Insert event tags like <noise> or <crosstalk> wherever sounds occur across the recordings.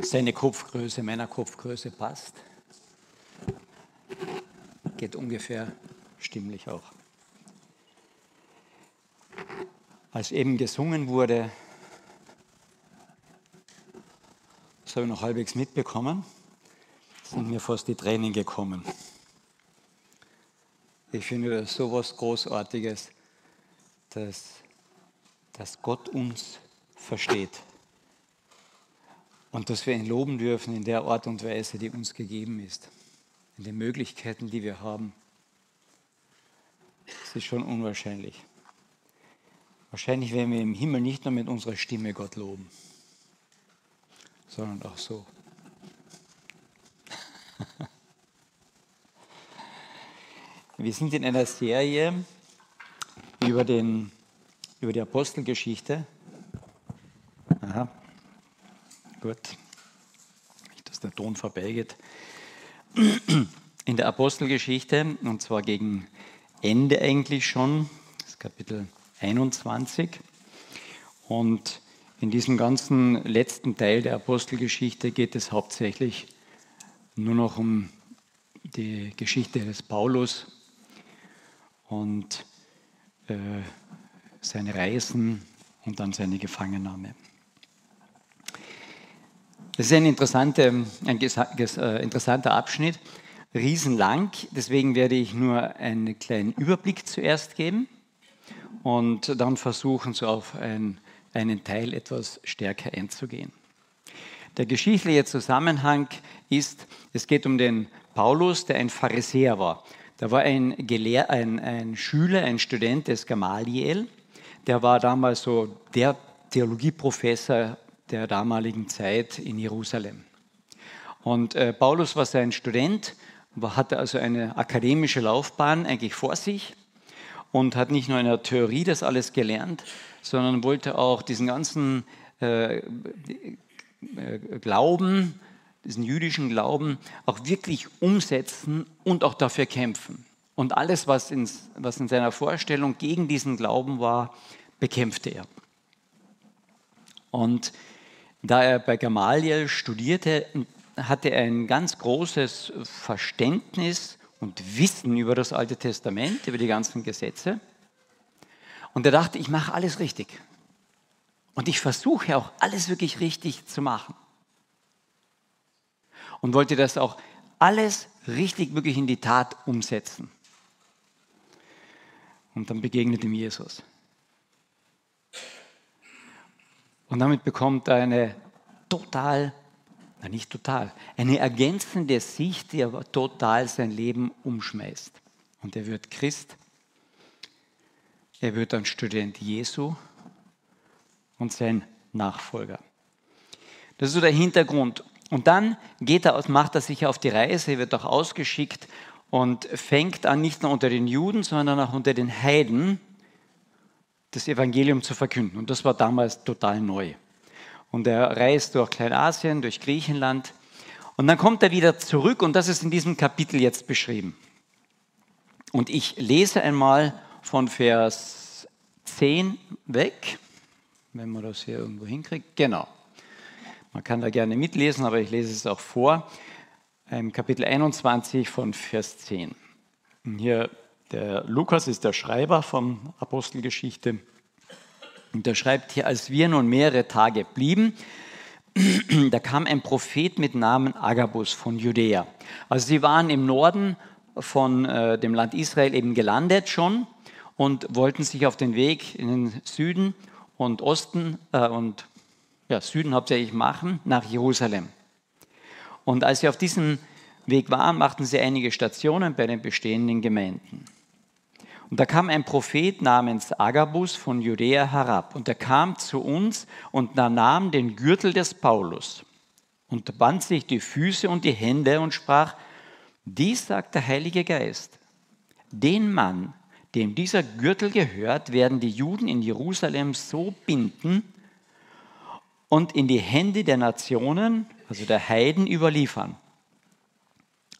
seine Kopfgröße meiner Kopfgröße passt. Geht ungefähr stimmlich auch. Als eben gesungen wurde, das habe ich noch halbwegs mitbekommen, sind mir fast die Tränen gekommen. Ich finde das so was Großartiges, dass, dass Gott uns versteht und dass wir ihn loben dürfen in der Art und Weise, die uns gegeben ist, in den Möglichkeiten, die wir haben. Das ist schon unwahrscheinlich. Wahrscheinlich werden wir im Himmel nicht nur mit unserer Stimme Gott loben, sondern auch so. <laughs> Wir sind in einer Serie über, den, über die Apostelgeschichte. Gut. Dass der Ton vorbeigeht. In der Apostelgeschichte, und zwar gegen Ende eigentlich schon, das Kapitel 21. Und in diesem ganzen letzten Teil der Apostelgeschichte geht es hauptsächlich nur noch um die Geschichte des Paulus und äh, seine Reisen und dann seine Gefangennahme. Das ist ein, interessante, ein äh, interessanter Abschnitt, riesenlang, deswegen werde ich nur einen kleinen Überblick zuerst geben und dann versuchen, so auf ein, einen Teil etwas stärker einzugehen. Der geschichtliche Zusammenhang ist, es geht um den Paulus, der ein Pharisäer war. Da war ein, Gelehr ein, ein Schüler, ein Student des Gamaliel, der war damals so der Theologieprofessor der damaligen Zeit in Jerusalem. Und äh, Paulus war sein Student, hatte also eine akademische Laufbahn eigentlich vor sich und hat nicht nur in der Theorie das alles gelernt, sondern wollte auch diesen ganzen äh, äh, Glauben, diesen jüdischen Glauben auch wirklich umsetzen und auch dafür kämpfen. Und alles, was, ins, was in seiner Vorstellung gegen diesen Glauben war, bekämpfte er. Und da er bei Gamaliel studierte, hatte er ein ganz großes Verständnis und Wissen über das Alte Testament, über die ganzen Gesetze. Und er dachte, ich mache alles richtig. Und ich versuche auch alles wirklich richtig zu machen und wollte das auch alles richtig wirklich in die Tat umsetzen. Und dann begegnet ihm Jesus. Und damit bekommt er eine total, na nicht total, eine ergänzende Sicht, die aber total sein Leben umschmeißt. Und er wird Christ, er wird ein Student Jesu und sein Nachfolger. Das ist so der Hintergrund. Und dann geht er, macht er sich auf die Reise, wird auch ausgeschickt und fängt an, nicht nur unter den Juden, sondern auch unter den Heiden das Evangelium zu verkünden. Und das war damals total neu. Und er reist durch Kleinasien, durch Griechenland. Und dann kommt er wieder zurück und das ist in diesem Kapitel jetzt beschrieben. Und ich lese einmal von Vers 10 weg, wenn man das hier irgendwo hinkriegt. Genau. Man kann da gerne mitlesen, aber ich lese es auch vor. Im Kapitel 21 von Vers 10. Und hier der Lukas ist der Schreiber von Apostelgeschichte. Und der schreibt hier, als wir nun mehrere Tage blieben, <clears throat> da kam ein Prophet mit Namen Agabus von Judäa. Also sie waren im Norden von äh, dem Land Israel eben gelandet schon und wollten sich auf den Weg in den Süden und Osten äh, und ja, Süden hauptsächlich machen, nach Jerusalem. Und als sie auf diesem Weg waren, machten sie einige Stationen bei den bestehenden Gemeinden. Und da kam ein Prophet namens Agabus von Judäa herab. Und er kam zu uns und nahm den Gürtel des Paulus und band sich die Füße und die Hände und sprach, dies sagt der Heilige Geist, den Mann, dem dieser Gürtel gehört, werden die Juden in Jerusalem so binden, und in die Hände der Nationen, also der Heiden, überliefern.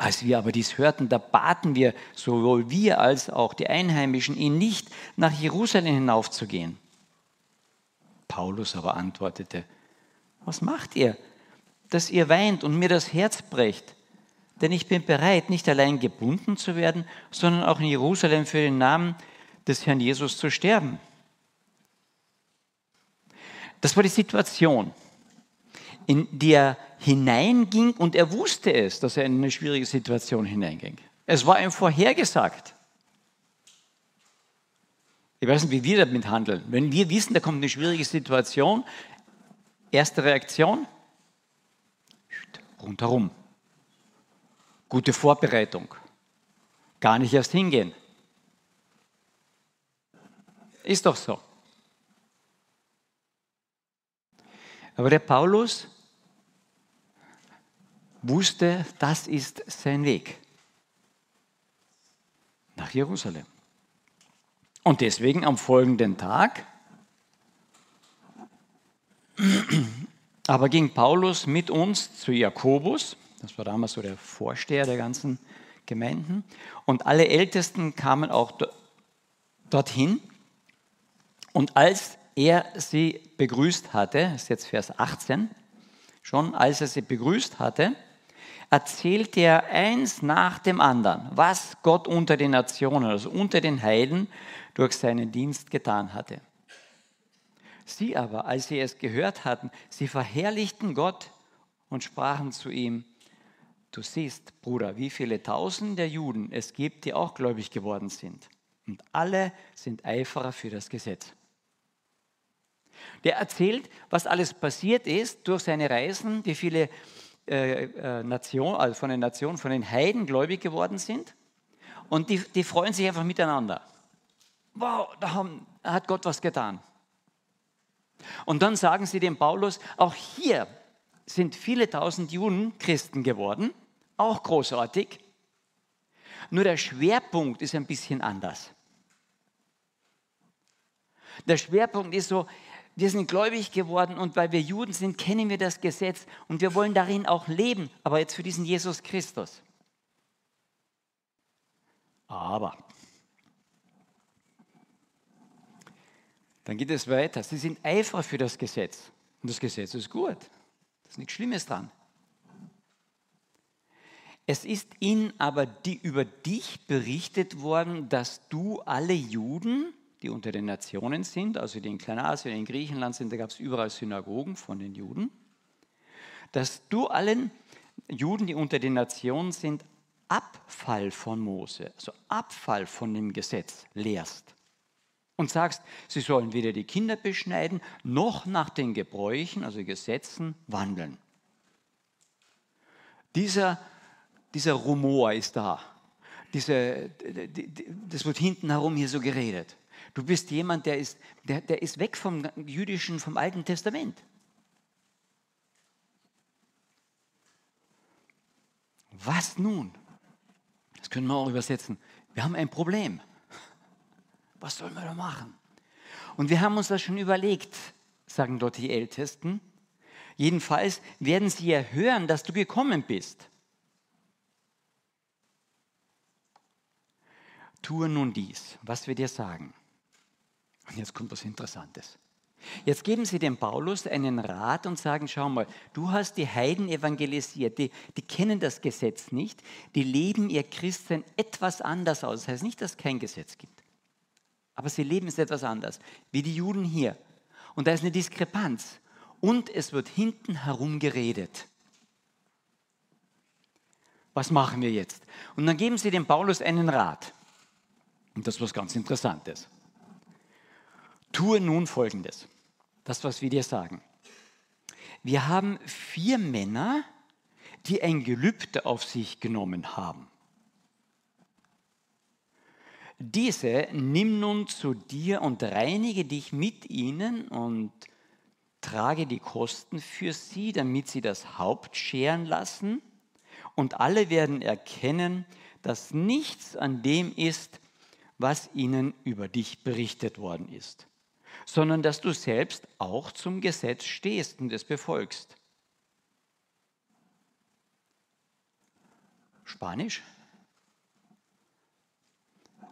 Als wir aber dies hörten, da baten wir, sowohl wir als auch die Einheimischen, ihn nicht nach Jerusalem hinaufzugehen. Paulus aber antwortete, Was macht ihr, dass ihr weint und mir das Herz brecht? Denn ich bin bereit, nicht allein gebunden zu werden, sondern auch in Jerusalem für den Namen des Herrn Jesus zu sterben. Das war die Situation, in die er hineinging und er wusste es, dass er in eine schwierige Situation hineinging. Es war ihm vorhergesagt. Ich weiß nicht, wie wir damit handeln. Wenn wir wissen, da kommt eine schwierige Situation, erste Reaktion, rundherum. Gute Vorbereitung. Gar nicht erst hingehen. Ist doch so. Aber der Paulus wusste, das ist sein Weg nach Jerusalem. Und deswegen am folgenden Tag aber ging Paulus mit uns zu Jakobus, das war damals so der Vorsteher der ganzen Gemeinden, und alle Ältesten kamen auch dorthin. Und als er sie begrüßt hatte, das ist jetzt Vers 18, schon als er sie begrüßt hatte, erzählte er eins nach dem anderen, was Gott unter den Nationen, also unter den Heiden, durch seinen Dienst getan hatte. Sie aber, als sie es gehört hatten, sie verherrlichten Gott und sprachen zu ihm, du siehst, Bruder, wie viele Tausend der Juden es gibt, die auch gläubig geworden sind. Und alle sind Eiferer für das Gesetz. Der erzählt, was alles passiert ist durch seine Reisen, wie viele äh, äh, Nation, also von den Nationen, von den Heiden gläubig geworden sind. Und die, die freuen sich einfach miteinander. Wow, da hat Gott was getan. Und dann sagen sie dem Paulus, auch hier sind viele tausend Juden Christen geworden, auch großartig. Nur der Schwerpunkt ist ein bisschen anders. Der Schwerpunkt ist so, wir sind gläubig geworden und weil wir Juden sind, kennen wir das Gesetz und wir wollen darin auch leben, aber jetzt für diesen Jesus Christus. Aber dann geht es weiter. Sie sind Eifer für das Gesetz und das Gesetz ist gut. Da ist nichts Schlimmes dran. Es ist ihnen aber die, über dich berichtet worden, dass du alle Juden die unter den Nationen sind, also die in Kleinasien, in Griechenland sind, da gab es überall Synagogen von den Juden, dass du allen Juden, die unter den Nationen sind, Abfall von Mose, also Abfall von dem Gesetz lehrst und sagst, sie sollen weder die Kinder beschneiden, noch nach den Gebräuchen, also Gesetzen, wandeln. Dieser, dieser Rumor ist da. Diese, das wird hinten herum hier so geredet. Du bist jemand, der ist, der, der ist weg vom jüdischen, vom Alten Testament. Was nun? Das können wir auch übersetzen. Wir haben ein Problem. Was sollen wir da machen? Und wir haben uns das schon überlegt, sagen dort die Ältesten. Jedenfalls werden sie ja hören, dass du gekommen bist. Tue nun dies, was wir dir sagen. Und jetzt kommt was Interessantes. Jetzt geben sie dem Paulus einen Rat und sagen, schau mal, du hast die Heiden evangelisiert, die, die kennen das Gesetz nicht, die leben ihr Christen etwas anders aus. Das heißt nicht, dass es kein Gesetz gibt, aber sie leben es etwas anders, wie die Juden hier. Und da ist eine Diskrepanz und es wird hinten herum geredet. Was machen wir jetzt? Und dann geben sie dem Paulus einen Rat. Und das ist was ganz Interessantes. Tue nun Folgendes, das, was wir dir sagen. Wir haben vier Männer, die ein Gelübde auf sich genommen haben. Diese nimm nun zu dir und reinige dich mit ihnen und trage die Kosten für sie, damit sie das Haupt scheren lassen. Und alle werden erkennen, dass nichts an dem ist, was ihnen über dich berichtet worden ist sondern dass du selbst auch zum Gesetz stehst und es befolgst. Spanisch?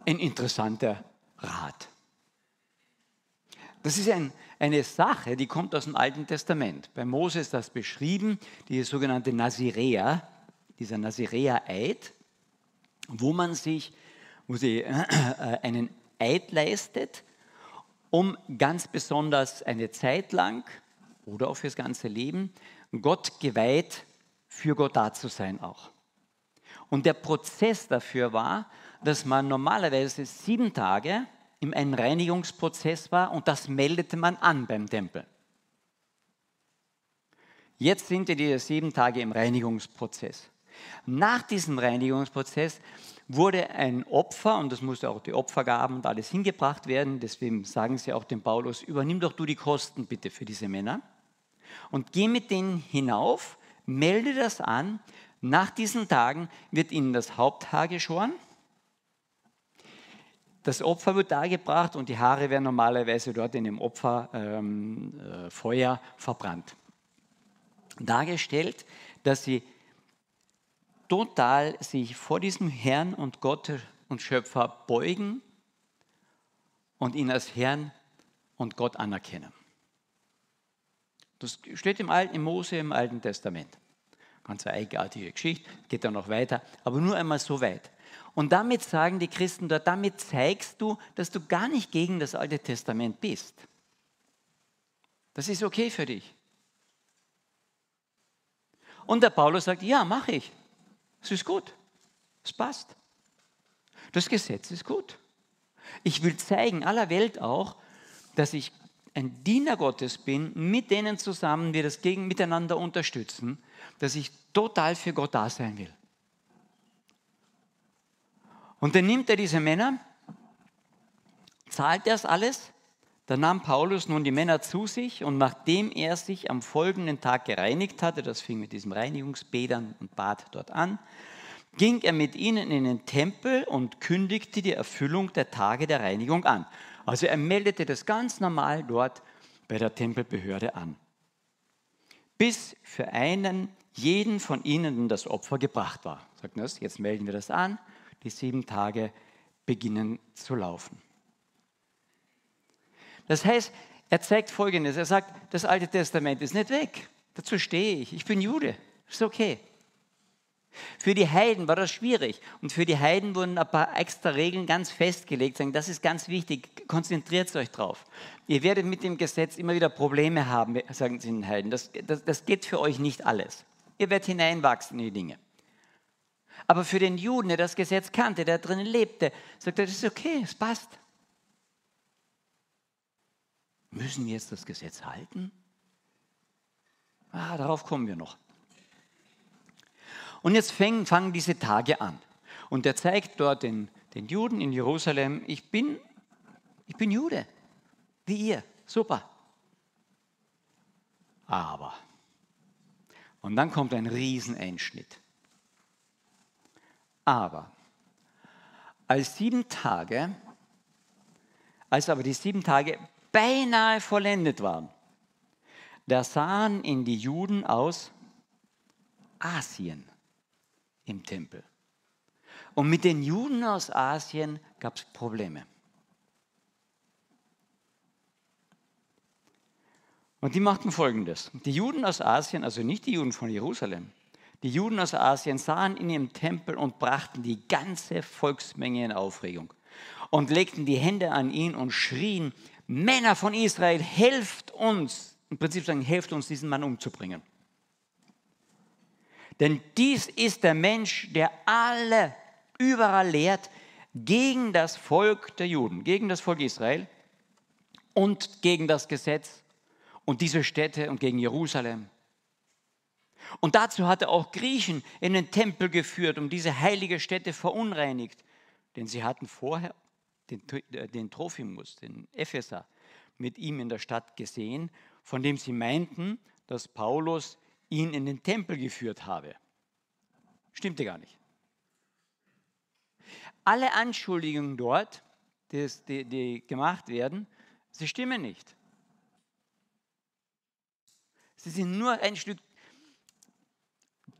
Ein interessanter Rat. Das ist ein, eine Sache, die kommt aus dem Alten Testament. Bei Mose ist das beschrieben, die sogenannte Nazirea, dieser Nazirea-Eid, wo man sich wo sie äh, einen Eid leistet, um ganz besonders eine Zeit lang oder auch fürs ganze Leben Gott geweiht für Gott da zu sein auch. Und der Prozess dafür war, dass man normalerweise sieben Tage in einem Reinigungsprozess war und das meldete man an beim Tempel. Jetzt sind wir diese sieben Tage im Reinigungsprozess. Nach diesem Reinigungsprozess wurde ein Opfer, und das musste auch die Opfergaben und alles hingebracht werden, deswegen sagen sie auch dem Paulus, übernimm doch du die Kosten bitte für diese Männer und geh mit denen hinauf, melde das an, nach diesen Tagen wird ihnen das Haupthaar geschoren, das Opfer wird dargebracht und die Haare werden normalerweise dort in dem Opferfeuer ähm, äh, verbrannt. Dargestellt, dass sie total sich vor diesem Herrn und Gott und Schöpfer beugen und ihn als Herrn und Gott anerkennen. Das steht im, Alten, im Mose im Alten Testament. Ganz eine eigenartige Geschichte, geht dann noch weiter, aber nur einmal so weit. Und damit sagen die Christen dort, damit zeigst du, dass du gar nicht gegen das Alte Testament bist. Das ist okay für dich. Und der Paulus sagt, ja, mache ich. Es ist gut. Es passt. Das Gesetz ist gut. Ich will zeigen aller Welt auch, dass ich ein Diener Gottes bin, mit denen zusammen wir das gegen miteinander unterstützen, dass ich total für Gott da sein will. Und dann nimmt er diese Männer, zahlt das alles, dann nahm Paulus nun die Männer zu sich und nachdem er sich am folgenden Tag gereinigt hatte, das fing mit diesem Reinigungsbädern und Bad dort an, ging er mit ihnen in den Tempel und kündigte die Erfüllung der Tage der Reinigung an. Also er meldete das ganz normal dort bei der Tempelbehörde an. Bis für einen, jeden von ihnen das Opfer gebracht war. Sagt das, jetzt melden wir das an, die sieben Tage beginnen zu laufen. Das heißt, er zeigt Folgendes. Er sagt, das Alte Testament ist nicht weg. Dazu stehe ich. Ich bin Jude. Ist okay. Für die Heiden war das schwierig und für die Heiden wurden ein paar extra Regeln ganz festgelegt. Sagen, das ist ganz wichtig, konzentriert euch drauf. Ihr werdet mit dem Gesetz immer wieder Probleme haben, sagen sie den Heiden. Das, das, das geht für euch nicht alles. Ihr werdet hineinwachsen in die Dinge. Aber für den Juden, der das Gesetz kannte, der drinnen lebte, sagt er, das ist okay, es passt. Müssen wir jetzt das Gesetz halten? Ah, darauf kommen wir noch. Und jetzt fangen, fangen diese Tage an. Und er zeigt dort den, den Juden in Jerusalem, ich bin, ich bin Jude, wie ihr. Super. Aber, und dann kommt ein Rieseneinschnitt. Aber, als sieben Tage, als aber die sieben Tage beinahe vollendet waren, da sahen in die Juden aus Asien im Tempel. Und mit den Juden aus Asien gab es Probleme. Und die machten folgendes. Die Juden aus Asien, also nicht die Juden von Jerusalem, die Juden aus Asien sahen in ihrem Tempel und brachten die ganze Volksmenge in Aufregung und legten die Hände an ihn und schrien, Männer von Israel, helft uns, im Prinzip sagen, helft uns, diesen Mann umzubringen. Denn dies ist der Mensch, der alle überall lehrt gegen das Volk der Juden, gegen das Volk Israel und gegen das Gesetz und diese Städte und gegen Jerusalem. Und dazu hat er auch Griechen in den Tempel geführt, um diese heilige Stätte verunreinigt. Denn sie hatten vorher den, den Trophimus, den Epheser, mit ihm in der Stadt gesehen, von dem sie meinten, dass Paulus ihn in den Tempel geführt habe. Stimmte gar nicht. Alle Anschuldigungen dort, die, die, die gemacht werden, sie stimmen nicht. Sie sind nur ein Stück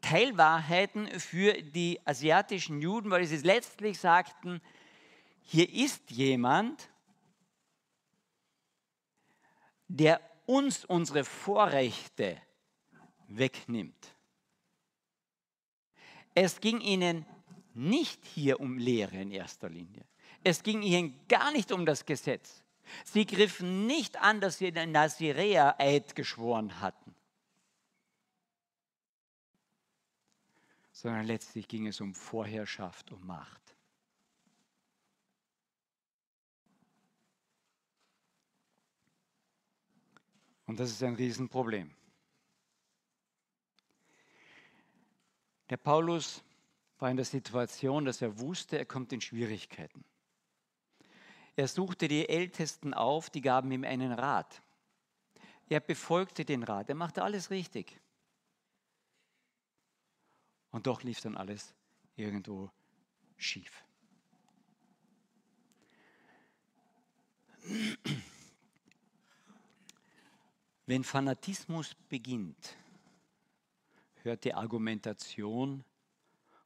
Teilwahrheiten für die asiatischen Juden, weil sie letztlich sagten, hier ist jemand, der uns unsere Vorrechte wegnimmt. Es ging ihnen nicht hier um Lehre in erster Linie. Es ging ihnen gar nicht um das Gesetz. Sie griffen nicht an, dass sie den Naziräer-Eid geschworen hatten, sondern letztlich ging es um Vorherrschaft, um Macht. Und das ist ein Riesenproblem. Der Paulus war in der Situation, dass er wusste, er kommt in Schwierigkeiten. Er suchte die Ältesten auf, die gaben ihm einen Rat. Er befolgte den Rat, er machte alles richtig. Und doch lief dann alles irgendwo schief. Wenn Fanatismus beginnt, hört die Argumentation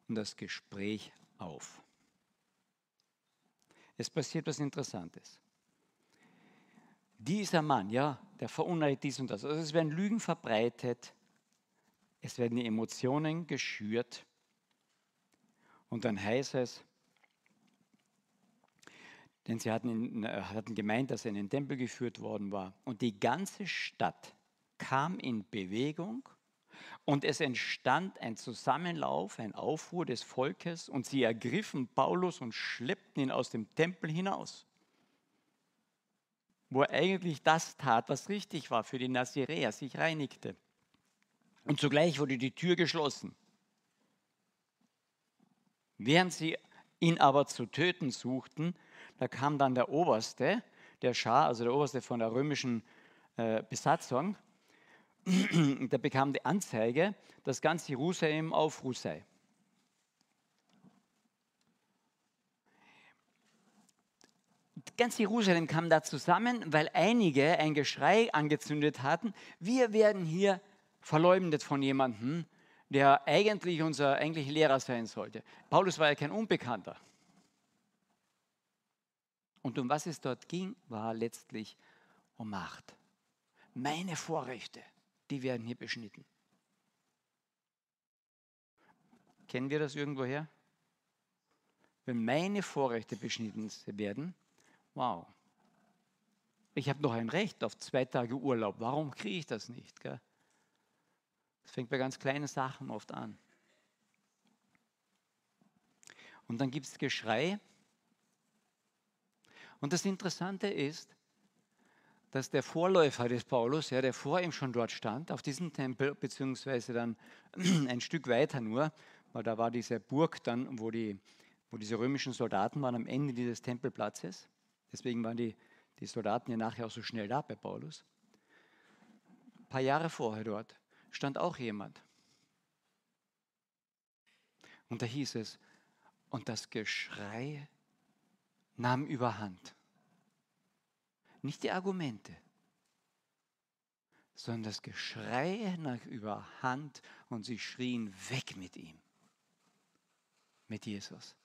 und das Gespräch auf. Es passiert was Interessantes. Dieser Mann, ja, der verunreinigt dies und das. Also es werden Lügen verbreitet, es werden die Emotionen geschürt und dann heißt es, denn sie hatten, äh, hatten gemeint, dass er in den Tempel geführt worden war. Und die ganze Stadt kam in Bewegung und es entstand ein Zusammenlauf, ein Aufruhr des Volkes und sie ergriffen Paulus und schleppten ihn aus dem Tempel hinaus, wo er eigentlich das tat, was richtig war für die Naziräer, sich reinigte. Und zugleich wurde die Tür geschlossen. Während sie ihn aber zu töten suchten, da kam dann der Oberste, der Schar, also der Oberste von der römischen äh, Besatzung, <clears throat> der bekam die Anzeige, dass ganz Jerusalem Aufruhr sei. Ganz Jerusalem kam da zusammen, weil einige ein Geschrei angezündet hatten, wir werden hier verleumdet von jemandem, der eigentlich unser eigentlich Lehrer sein sollte. Paulus war ja kein Unbekannter. Und um was es dort ging, war letztlich um Macht. Meine Vorrechte die werden hier beschnitten. Kennen wir das irgendwoher? Wenn meine Vorrechte beschnitten werden, wow. Ich habe noch ein Recht auf zwei Tage Urlaub. Warum kriege ich das nicht? Gell? Das fängt bei ganz kleinen Sachen oft an. Und dann gibt es Geschrei. Und das Interessante ist, dass der Vorläufer des Paulus, ja, der vor ihm schon dort stand, auf diesem Tempel, beziehungsweise dann <clears throat> ein Stück weiter nur, weil da war diese Burg dann, wo, die, wo diese römischen Soldaten waren am Ende dieses Tempelplatzes. Deswegen waren die, die Soldaten ja nachher auch so schnell da bei Paulus. Ein paar Jahre vorher dort stand auch jemand. Und da hieß es, und das Geschrei nahm überhand. Nicht die Argumente, sondern das Geschrei nach Überhand und sie schrien weg mit ihm, mit Jesus.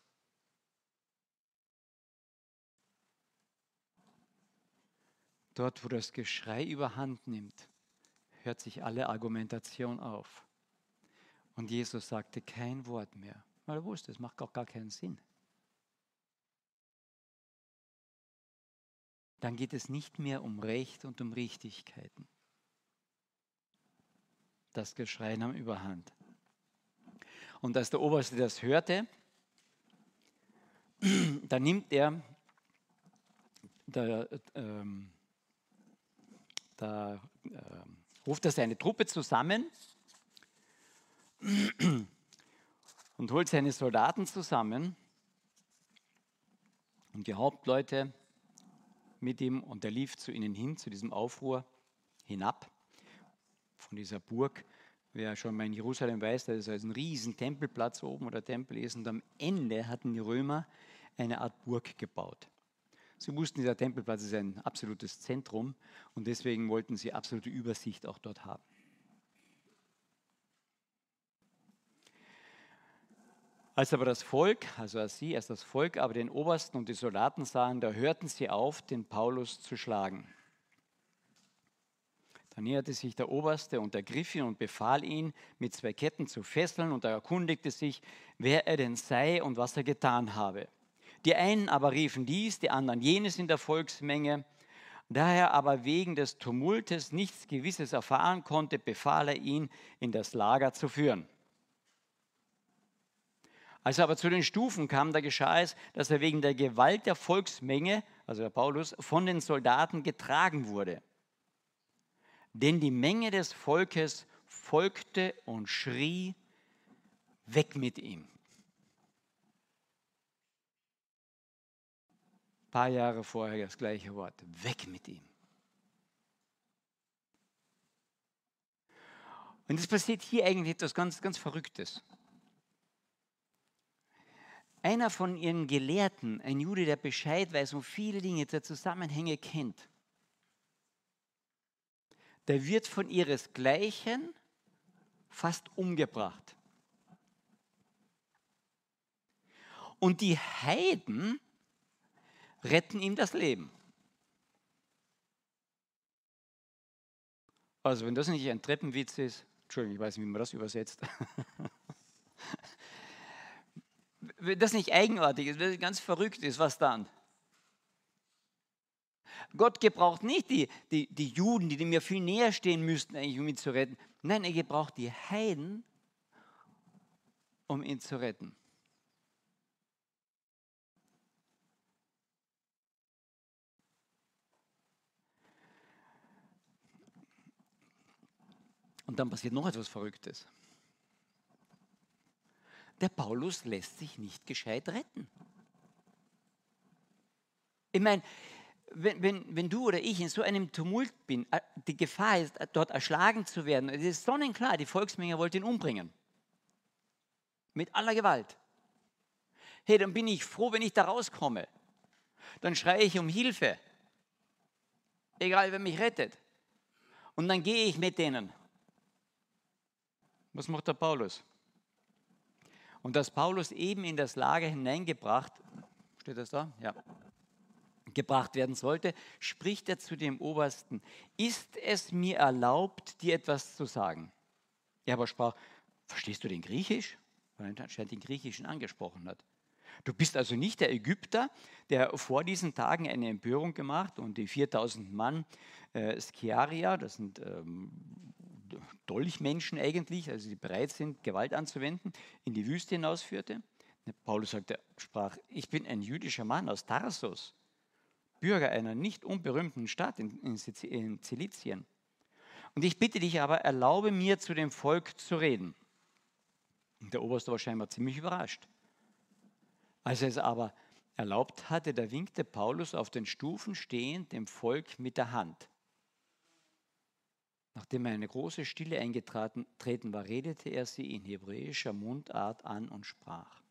Dort, wo das Geschrei überhand nimmt, hört sich alle Argumentation auf. Und Jesus sagte kein Wort mehr, weil er wusste, es macht auch gar keinen Sinn. Dann geht es nicht mehr um Recht und um Richtigkeiten. Das Geschrei nahm überhand. Und als der Oberste das hörte, <clears throat> da nimmt er, da, ähm, da äh, ruft er seine Truppe zusammen <clears throat> und holt seine Soldaten zusammen und die Hauptleute mit ihm und er lief zu ihnen hin, zu diesem Aufruhr hinab von dieser Burg. Wer schon mal in Jerusalem weiß, da ist also ein riesen Tempelplatz oben oder Tempel ist und am Ende hatten die Römer eine Art Burg gebaut. Sie wussten, dieser Tempelplatz ist ein absolutes Zentrum und deswegen wollten sie absolute Übersicht auch dort haben. Als aber das Volk, also als sie, als das Volk aber den Obersten und die Soldaten sahen, da hörten sie auf, den Paulus zu schlagen. Da näherte sich der Oberste und ergriff ihn und befahl ihn, mit zwei Ketten zu fesseln, und er erkundigte sich, wer er denn sei und was er getan habe. Die einen aber riefen dies, die anderen jenes in der Volksmenge. Da er aber wegen des Tumultes nichts Gewisses erfahren konnte, befahl er ihn, in das Lager zu führen. Als er aber zu den Stufen kam, da geschah es, dass er wegen der Gewalt der Volksmenge, also der Paulus, von den Soldaten getragen wurde. Denn die Menge des Volkes folgte und schrie, weg mit ihm. Ein paar Jahre vorher das gleiche Wort, weg mit ihm. Und es passiert hier eigentlich etwas ganz, ganz Verrücktes. Einer von ihren Gelehrten, ein Jude, der Bescheid weiß und viele Dinge, der Zusammenhänge kennt, der wird von ihresgleichen fast umgebracht. Und die Heiden retten ihm das Leben. Also wenn das nicht ein Treppenwitz ist, Entschuldigung, ich weiß nicht, wie man das übersetzt. <laughs> wenn das nicht eigenartig ist, wenn das ganz verrückt ist, was dann? Gott gebraucht nicht die, die, die Juden, die mir viel näher stehen müssten, eigentlich, um ihn zu retten. Nein, er gebraucht die Heiden, um ihn zu retten. Und dann passiert noch etwas Verrücktes. Der Paulus lässt sich nicht gescheit retten. Ich meine, wenn, wenn, wenn du oder ich in so einem Tumult bin, äh, die Gefahr ist, dort erschlagen zu werden, es ist sonnenklar, die Volksmenge wollte ihn umbringen. Mit aller Gewalt. Hey, dann bin ich froh, wenn ich da rauskomme. Dann schreie ich um Hilfe. Egal, wer mich rettet. Und dann gehe ich mit denen. Was macht der Paulus? Und dass Paulus eben in das Lager hineingebracht, steht das da? Ja, gebracht werden sollte, spricht er zu dem Obersten, ist es mir erlaubt, dir etwas zu sagen? Er aber sprach, verstehst du den Griechisch? Weil er anscheinend den Griechischen angesprochen hat. Du bist also nicht der Ägypter, der vor diesen Tagen eine Empörung gemacht und die 4000 Mann äh, Skiaria, das sind ähm, Dolchmenschen eigentlich, also die bereit sind, Gewalt anzuwenden, in die Wüste hinausführte. Paulus sagte, sprach, ich bin ein jüdischer Mann aus Tarsus, Bürger einer nicht unberühmten Stadt in, in, in Zilizien. Und ich bitte dich aber, erlaube mir zu dem Volk zu reden. Und der Oberste war scheinbar ziemlich überrascht. Als er es aber erlaubt hatte, da winkte Paulus auf den Stufen stehend dem Volk mit der Hand. Nachdem eine große Stille eingetreten war, redete er sie in hebräischer Mundart an und sprach.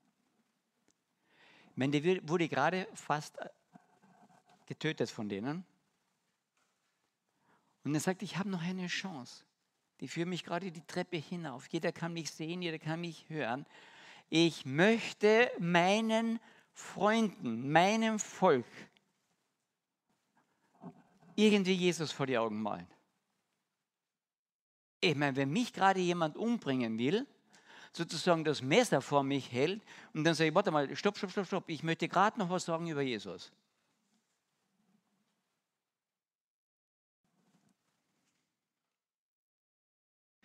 Der wurde gerade fast getötet von denen. Und er sagt, ich habe noch eine Chance. Die führen mich gerade die Treppe hinauf. Jeder kann mich sehen, jeder kann mich hören. Ich möchte meinen Freunden, meinem Volk irgendwie Jesus vor die Augen malen. Ich meine, wenn mich gerade jemand umbringen will, sozusagen das Messer vor mich hält und dann sage ich, warte mal, stopp, stopp, stopp, stopp, ich möchte gerade noch was sagen über Jesus.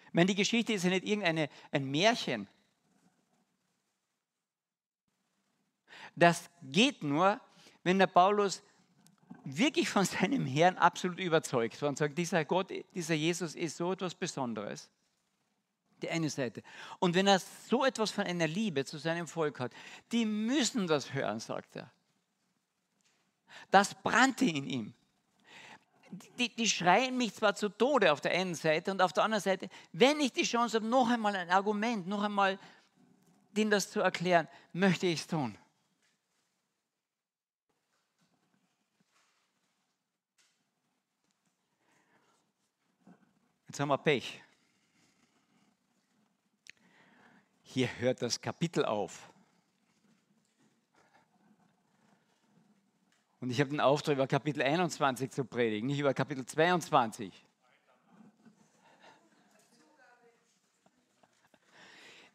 Ich meine, die Geschichte ist ja nicht irgendein Märchen. Das geht nur, wenn der Paulus wirklich von seinem Herrn absolut überzeugt war und sagt, dieser Gott, dieser Jesus ist so etwas Besonderes. Die eine Seite. Und wenn er so etwas von einer Liebe zu seinem Volk hat, die müssen das hören, sagt er. Das brannte in ihm. Die, die, schreien mich zwar zu Tode auf der einen Seite und auf der anderen Seite, wenn ich die Chance habe, noch einmal ein Argument, noch einmal denen das zu erklären, möchte ich es tun. Jetzt haben wir Pech. Hier hört das Kapitel auf. Und ich habe den Auftrag, über Kapitel 21 zu predigen, nicht über Kapitel 22.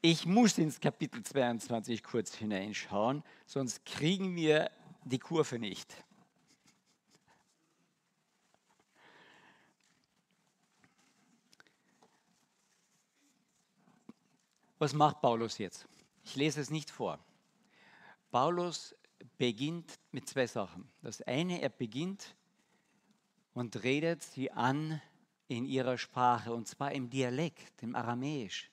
Ich muss ins Kapitel 22 kurz hineinschauen, sonst kriegen wir die Kurve nicht. Was macht Paulus jetzt? Ich lese es nicht vor. Paulus beginnt mit zwei Sachen. Das eine, er beginnt und redet sie an in ihrer Sprache, und zwar im Dialekt, im Aramäisch.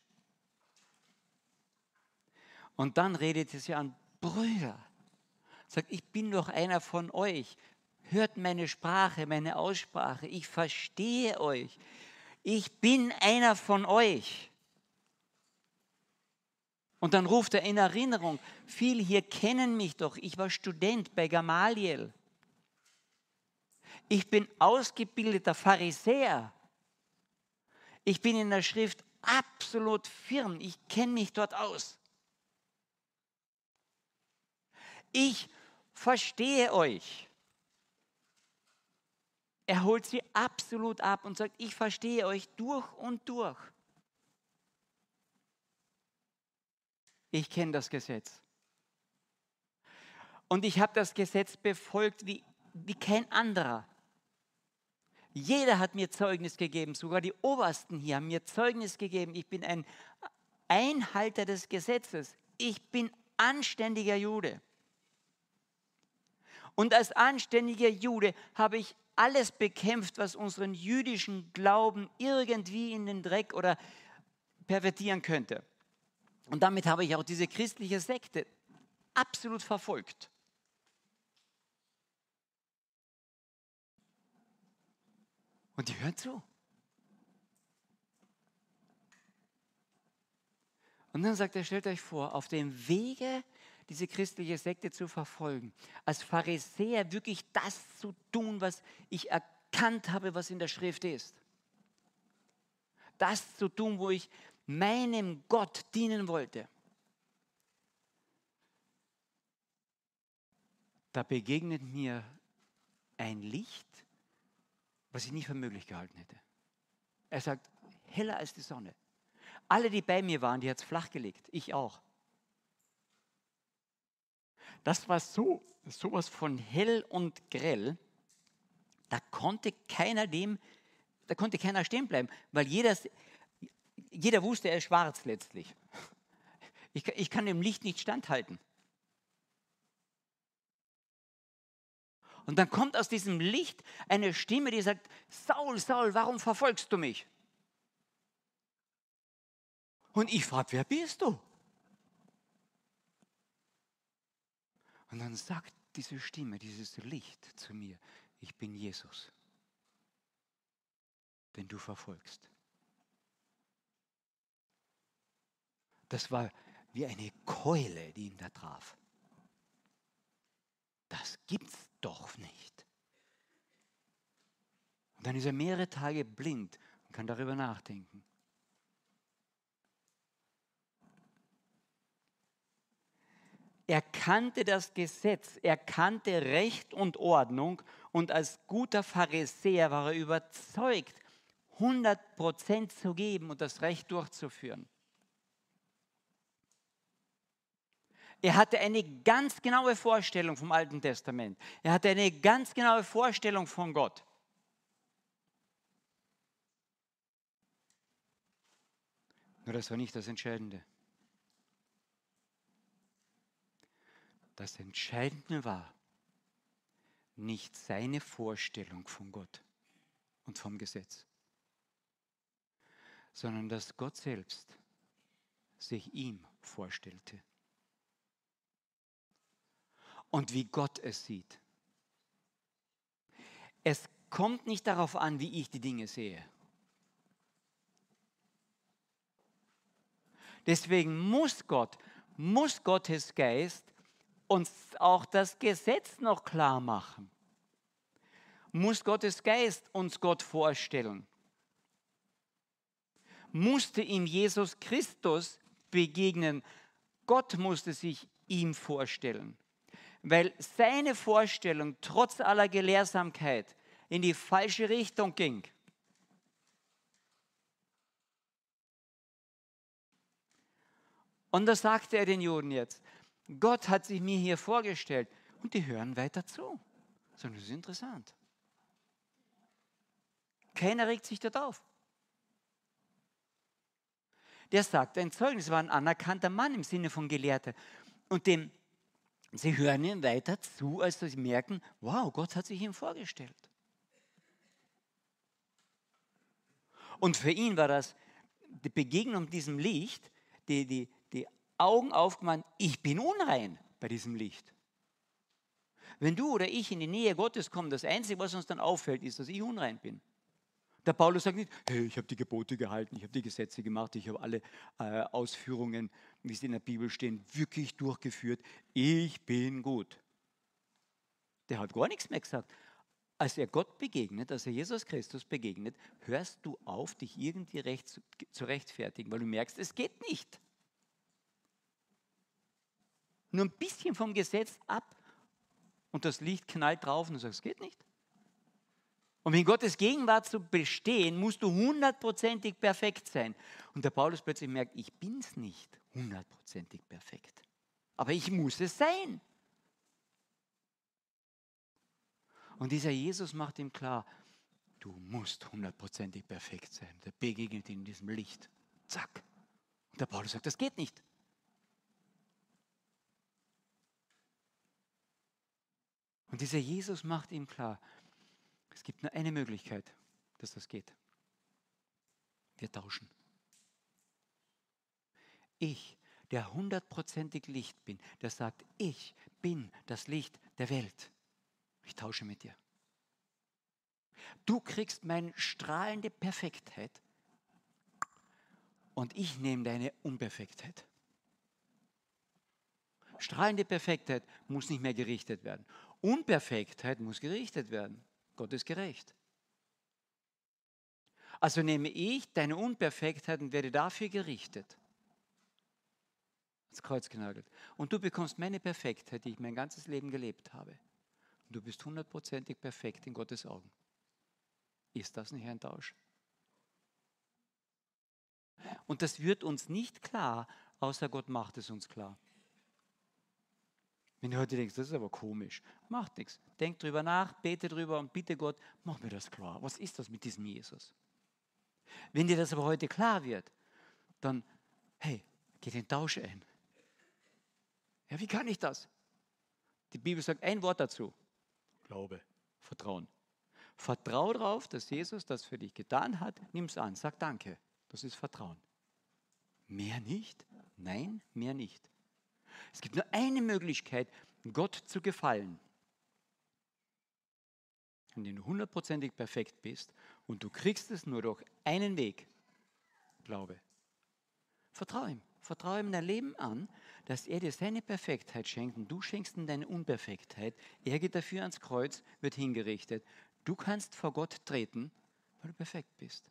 Und dann redet sie an, Brüder, sagt, ich bin doch einer von euch, hört meine Sprache, meine Aussprache, ich verstehe euch, ich bin einer von euch. Und dann ruft er in Erinnerung, viele hier kennen mich doch, ich war Student bei Gamaliel. Ich bin ausgebildeter Pharisäer. Ich bin in der Schrift absolut firm. Ich kenne mich dort aus. Ich verstehe euch. Er holt sie absolut ab und sagt, ich verstehe euch durch und durch. Ich kenne das Gesetz. Und ich habe das Gesetz befolgt wie, wie kein anderer. Jeder hat mir Zeugnis gegeben, sogar die Obersten hier haben mir Zeugnis gegeben. Ich bin ein Einhalter des Gesetzes. Ich bin anständiger Jude. Und als anständiger Jude habe ich alles bekämpft, was unseren jüdischen Glauben irgendwie in den Dreck oder pervertieren könnte. Und damit habe ich auch diese christliche Sekte absolut verfolgt. Und die hören zu. Und dann sagt er, stellt euch vor, auf dem Wege, diese christliche Sekte zu verfolgen, als Pharisäer wirklich das zu tun, was ich erkannt habe, was in der Schrift ist. Das zu tun, wo ich meinem Gott dienen wollte. Da begegnet mir ein Licht, was ich nicht für möglich gehalten hätte. Er sagt, heller als die Sonne. Alle, die bei mir waren, die hat es flachgelegt. Ich auch. Das war so, sowas von hell und grell, da konnte keiner dem, da konnte keiner stehen bleiben, weil jeder, jeder wusste, er ist schwarz letztlich. Ich, ich kann dem Licht nicht standhalten. Und dann kommt aus diesem Licht eine Stimme, die sagt, Saul, Saul, warum verfolgst du mich? Und ich frage, wer bist du? Und dann sagt diese Stimme, dieses Licht zu mir, ich bin Jesus, den du verfolgst. Das war wie eine Keule, die ihn da traf. Das gibt's doch nicht. Und dann ist er mehrere Tage blind und kann darüber nachdenken. Er kannte das Gesetz, er kannte Recht und Ordnung und als guter Pharisäer war er überzeugt, 100 Prozent zu geben und das Recht durchzuführen. Er hatte eine ganz genaue Vorstellung vom Alten Testament. Er hatte eine ganz genaue Vorstellung von Gott. Nur das war nicht das Entscheidende. Das Entscheidende war nicht seine Vorstellung von Gott und vom Gesetz, sondern dass Gott selbst sich ihm vorstellte und wie Gott es sieht. Es kommt nicht darauf an, wie ich die Dinge sehe. Deswegen muss Gott, muss Gottes Geist uns auch das Gesetz noch klar machen. Muss Gottes Geist uns Gott vorstellen. Musste ihm Jesus Christus begegnen. Gott musste sich ihm vorstellen weil seine Vorstellung trotz aller Gelehrsamkeit in die falsche Richtung ging. Und da sagte er den Juden jetzt, Gott hat sich mir hier vorgestellt. Und die hören weiter zu. Das ist interessant. Keiner regt sich dort auf. Der sagt ein Zeugnis, war ein anerkannter Mann im Sinne von Gelehrter. Und dem, sie hören ihm weiter zu, als sie merken, wow, Gott hat sich ihm vorgestellt. Und für ihn war das die Begegnung mit diesem Licht, die, die, die Augen aufgemacht, ich bin unrein bei diesem Licht. Wenn du oder ich in die Nähe Gottes kommen, das Einzige, was uns dann auffällt, ist, dass ich unrein bin. Der Paulus sagt nicht, hey, ich habe die Gebote gehalten, ich habe die Gesetze gemacht, ich habe alle äh, Ausführungen, wie sie in der Bibel stehen, wirklich durchgeführt. Ich bin gut. Der hat gar nichts mehr gesagt. Als er Gott begegnet, als er Jesus Christus begegnet, hörst du auf, dich irgendwie recht zu rechtfertigen, weil du merkst, es geht nicht. Nur ein bisschen vom Gesetz ab und das Licht knallt drauf und du sagst, es geht nicht. Um in Gottes Gegenwart zu bestehen, musst du hundertprozentig perfekt sein. Und der Paulus plötzlich merkt, ich bin es nicht hundertprozentig perfekt. Aber ich muss es sein. Und dieser Jesus macht ihm klar, du musst hundertprozentig perfekt sein. Der begegnet ihm in diesem Licht. Zack. Und der Paulus sagt, das geht nicht. Und dieser Jesus macht ihm klar, es gibt nur eine Möglichkeit, dass das geht. Wir tauschen. Ich, der hundertprozentig Licht bin, der sagt, ich bin das Licht der Welt. Ich tausche mit dir. Du kriegst meine strahlende Perfektheit und ich nehme deine Unperfektheit. Strahlende Perfektheit muss nicht mehr gerichtet werden. Unperfektheit muss gerichtet werden. Gott ist gerecht. Also nehme ich deine Unperfektheit und werde dafür gerichtet. Ins Kreuz genagelt. Und du bekommst meine Perfektheit, die ich mein ganzes Leben gelebt habe. Und du bist hundertprozentig perfekt in Gottes Augen. Ist das nicht ein Tausch? Und das wird uns nicht klar, außer Gott macht es uns klar. Wenn du heute denkst, das ist aber komisch, macht nichts. Denk drüber nach, bete drüber und bitte Gott, mach mir das klar. Was ist das mit diesem Jesus? Wenn dir das aber heute klar wird, dann, hey, geh den Tausch ein. Ja, wie kann ich das? Die Bibel sagt ein Wort dazu. Glaube, Vertrauen. Vertrau darauf, dass Jesus das für dich getan hat. Nimm es an, sag Danke. Das ist Vertrauen. Mehr nicht? Nein, mehr nicht. Es gibt nur eine Möglichkeit, Gott zu gefallen. Wenn du hundertprozentig perfekt bist und du kriegst es nur durch einen Weg, Glaube. Vertraue ihm. Vertraue ihm dein Leben an, dass er dir seine Perfektheit schenkt und du schenkst ihm deine Unperfektheit. Er geht dafür ans Kreuz, wird hingerichtet. Du kannst vor Gott treten, weil du perfekt bist.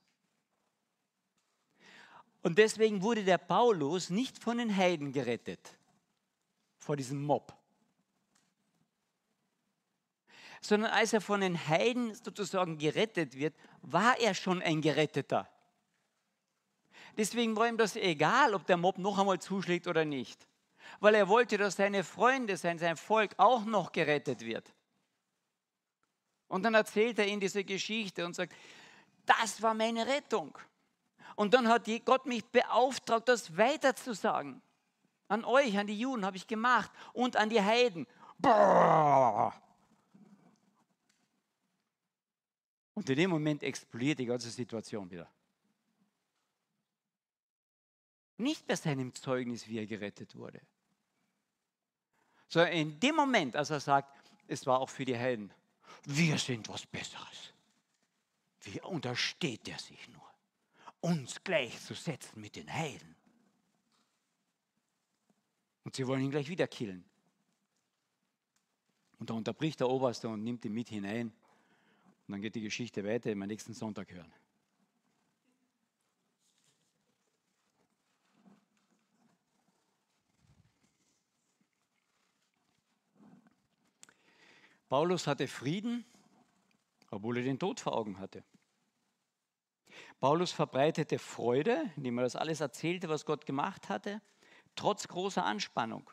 Und deswegen wurde der Paulus nicht von den Heiden gerettet vor diesem Mob. Sondern als er von den Heiden sozusagen gerettet wird, war er schon ein Geretteter. Deswegen war ihm das egal, ob der Mob noch einmal zuschlägt oder nicht. Weil er wollte, dass seine Freunde, sein, sein Volk auch noch gerettet wird. Und dann erzählt er ihnen diese Geschichte und sagt, das war meine Rettung. Und dann hat Gott mich beauftragt, das weiterzusagen. An euch, an die Juden habe ich gemacht und an die Heiden. Und in dem Moment explodiert die ganze Situation wieder. Nicht bei seinem Zeugnis, wie er gerettet wurde. Sondern in dem Moment, als er sagt, es war auch für die Heiden, wir sind was Besseres. Wie untersteht er sich nur, uns gleichzusetzen mit den Heiden? Und sie wollen ihn gleich wieder killen. Und da unterbricht der Oberste und nimmt ihn mit hinein. Und dann geht die Geschichte weiter, die wir nächsten Sonntag hören. Paulus hatte Frieden, obwohl er den Tod vor Augen hatte. Paulus verbreitete Freude, indem er das alles erzählte, was Gott gemacht hatte. Trotz großer Anspannung.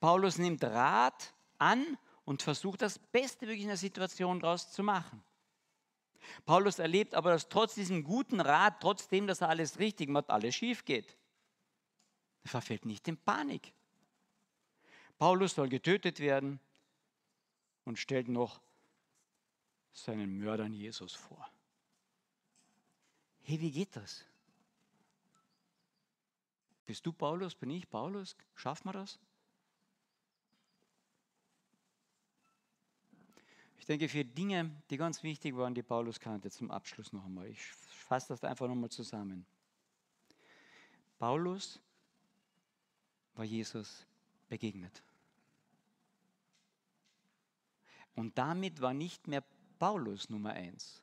Paulus nimmt Rat an und versucht das Beste wirklich in der Situation daraus zu machen. Paulus erlebt aber, dass trotz diesem guten Rat, trotzdem, dass er alles richtig macht, alles schief geht. Er verfällt nicht in Panik. Paulus soll getötet werden und stellt noch seinen Mördern Jesus vor. Hey, wie geht das? Bist du Paulus? Bin ich Paulus? Schafft man das? Ich denke, vier Dinge, die ganz wichtig waren, die Paulus kannte, zum Abschluss noch einmal. Ich fasse das einfach nochmal zusammen. Paulus war Jesus begegnet. Und damit war nicht mehr Paulus Nummer eins,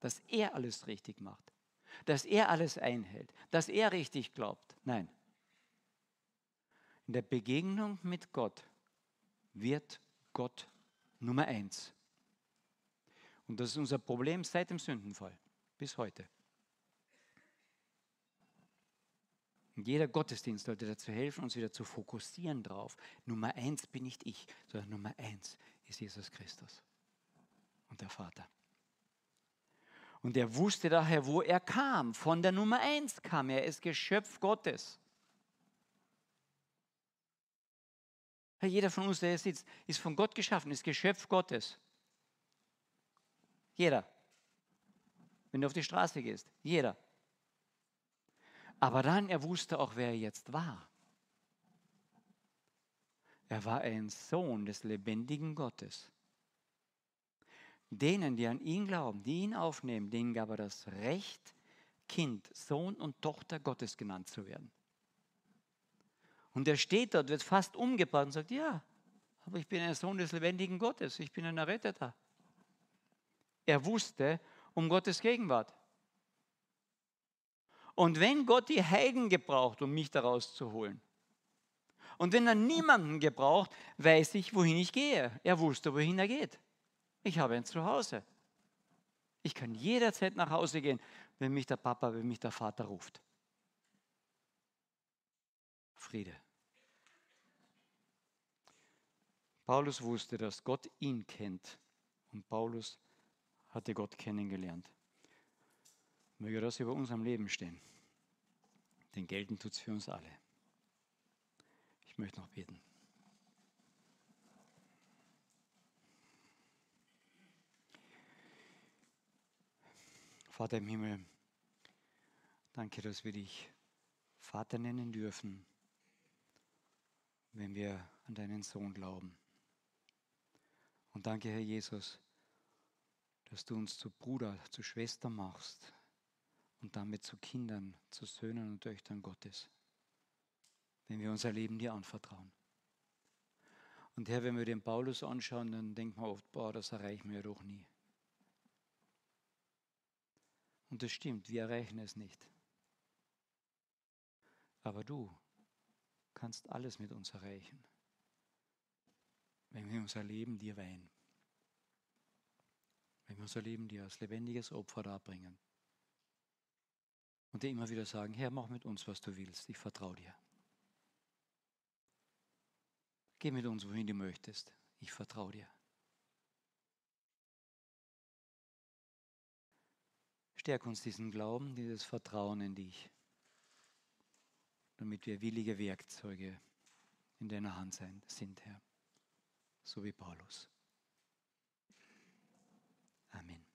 dass er alles richtig macht, dass er alles einhält, dass er richtig glaubt. Nein. In der Begegnung mit Gott wird Gott Nummer eins. Und das ist unser Problem seit dem Sündenfall bis heute. Und jeder Gottesdienst sollte dazu helfen, uns wieder zu fokussieren drauf. Nummer eins bin nicht ich, sondern Nummer eins ist Jesus Christus und der Vater. Und er wusste daher, wo er kam. Von der Nummer eins kam er. Er ist Geschöpf Gottes. Jeder von uns, der hier sitzt, ist von Gott geschaffen, ist Geschöpf Gottes. Jeder. Wenn du auf die Straße gehst, jeder. Aber dann, er wusste auch, wer er jetzt war. Er war ein Sohn des lebendigen Gottes. Denen, die an ihn glauben, die ihn aufnehmen, denen gab er das Recht, Kind, Sohn und Tochter Gottes genannt zu werden. Und er steht dort, wird fast umgebracht und sagt, ja, aber ich bin ein Sohn des lebendigen Gottes, ich bin ein Erretteter. Er wusste um Gottes Gegenwart. Und wenn Gott die Heiden gebraucht, um mich daraus zu holen, und wenn er niemanden gebraucht, weiß ich, wohin ich gehe. Er wusste, wohin er geht. Ich habe ein Zuhause. Ich kann jederzeit nach Hause gehen, wenn mich der Papa, wenn mich der Vater ruft. Friede. Paulus wusste, dass Gott ihn kennt und Paulus hatte Gott kennengelernt. Möge das über unserem Leben stehen. Denn gelten tut es für uns alle. Ich möchte noch beten. Vater im Himmel, danke, dass wir dich Vater nennen dürfen, wenn wir an deinen Sohn glauben. Und danke, Herr Jesus, dass du uns zu Bruder, zu Schwester machst und damit zu Kindern, zu Söhnen und Töchtern Gottes, wenn wir unser Leben dir anvertrauen. Und Herr, wenn wir den Paulus anschauen, dann denkt man oft, boah, das erreichen wir doch nie. Und das stimmt, wir erreichen es nicht. Aber du kannst alles mit uns erreichen, wenn wir unser Leben dir weihen. Wenn wir unser Leben dir als lebendiges Opfer darbringen. Und dir immer wieder sagen, Herr, mach mit uns, was du willst. Ich vertraue dir. Geh mit uns, wohin du möchtest. Ich vertraue dir. Stärk uns diesen Glauben, dieses Vertrauen in dich, damit wir willige Werkzeuge in deiner Hand sind, Herr, so wie Paulus. Amen.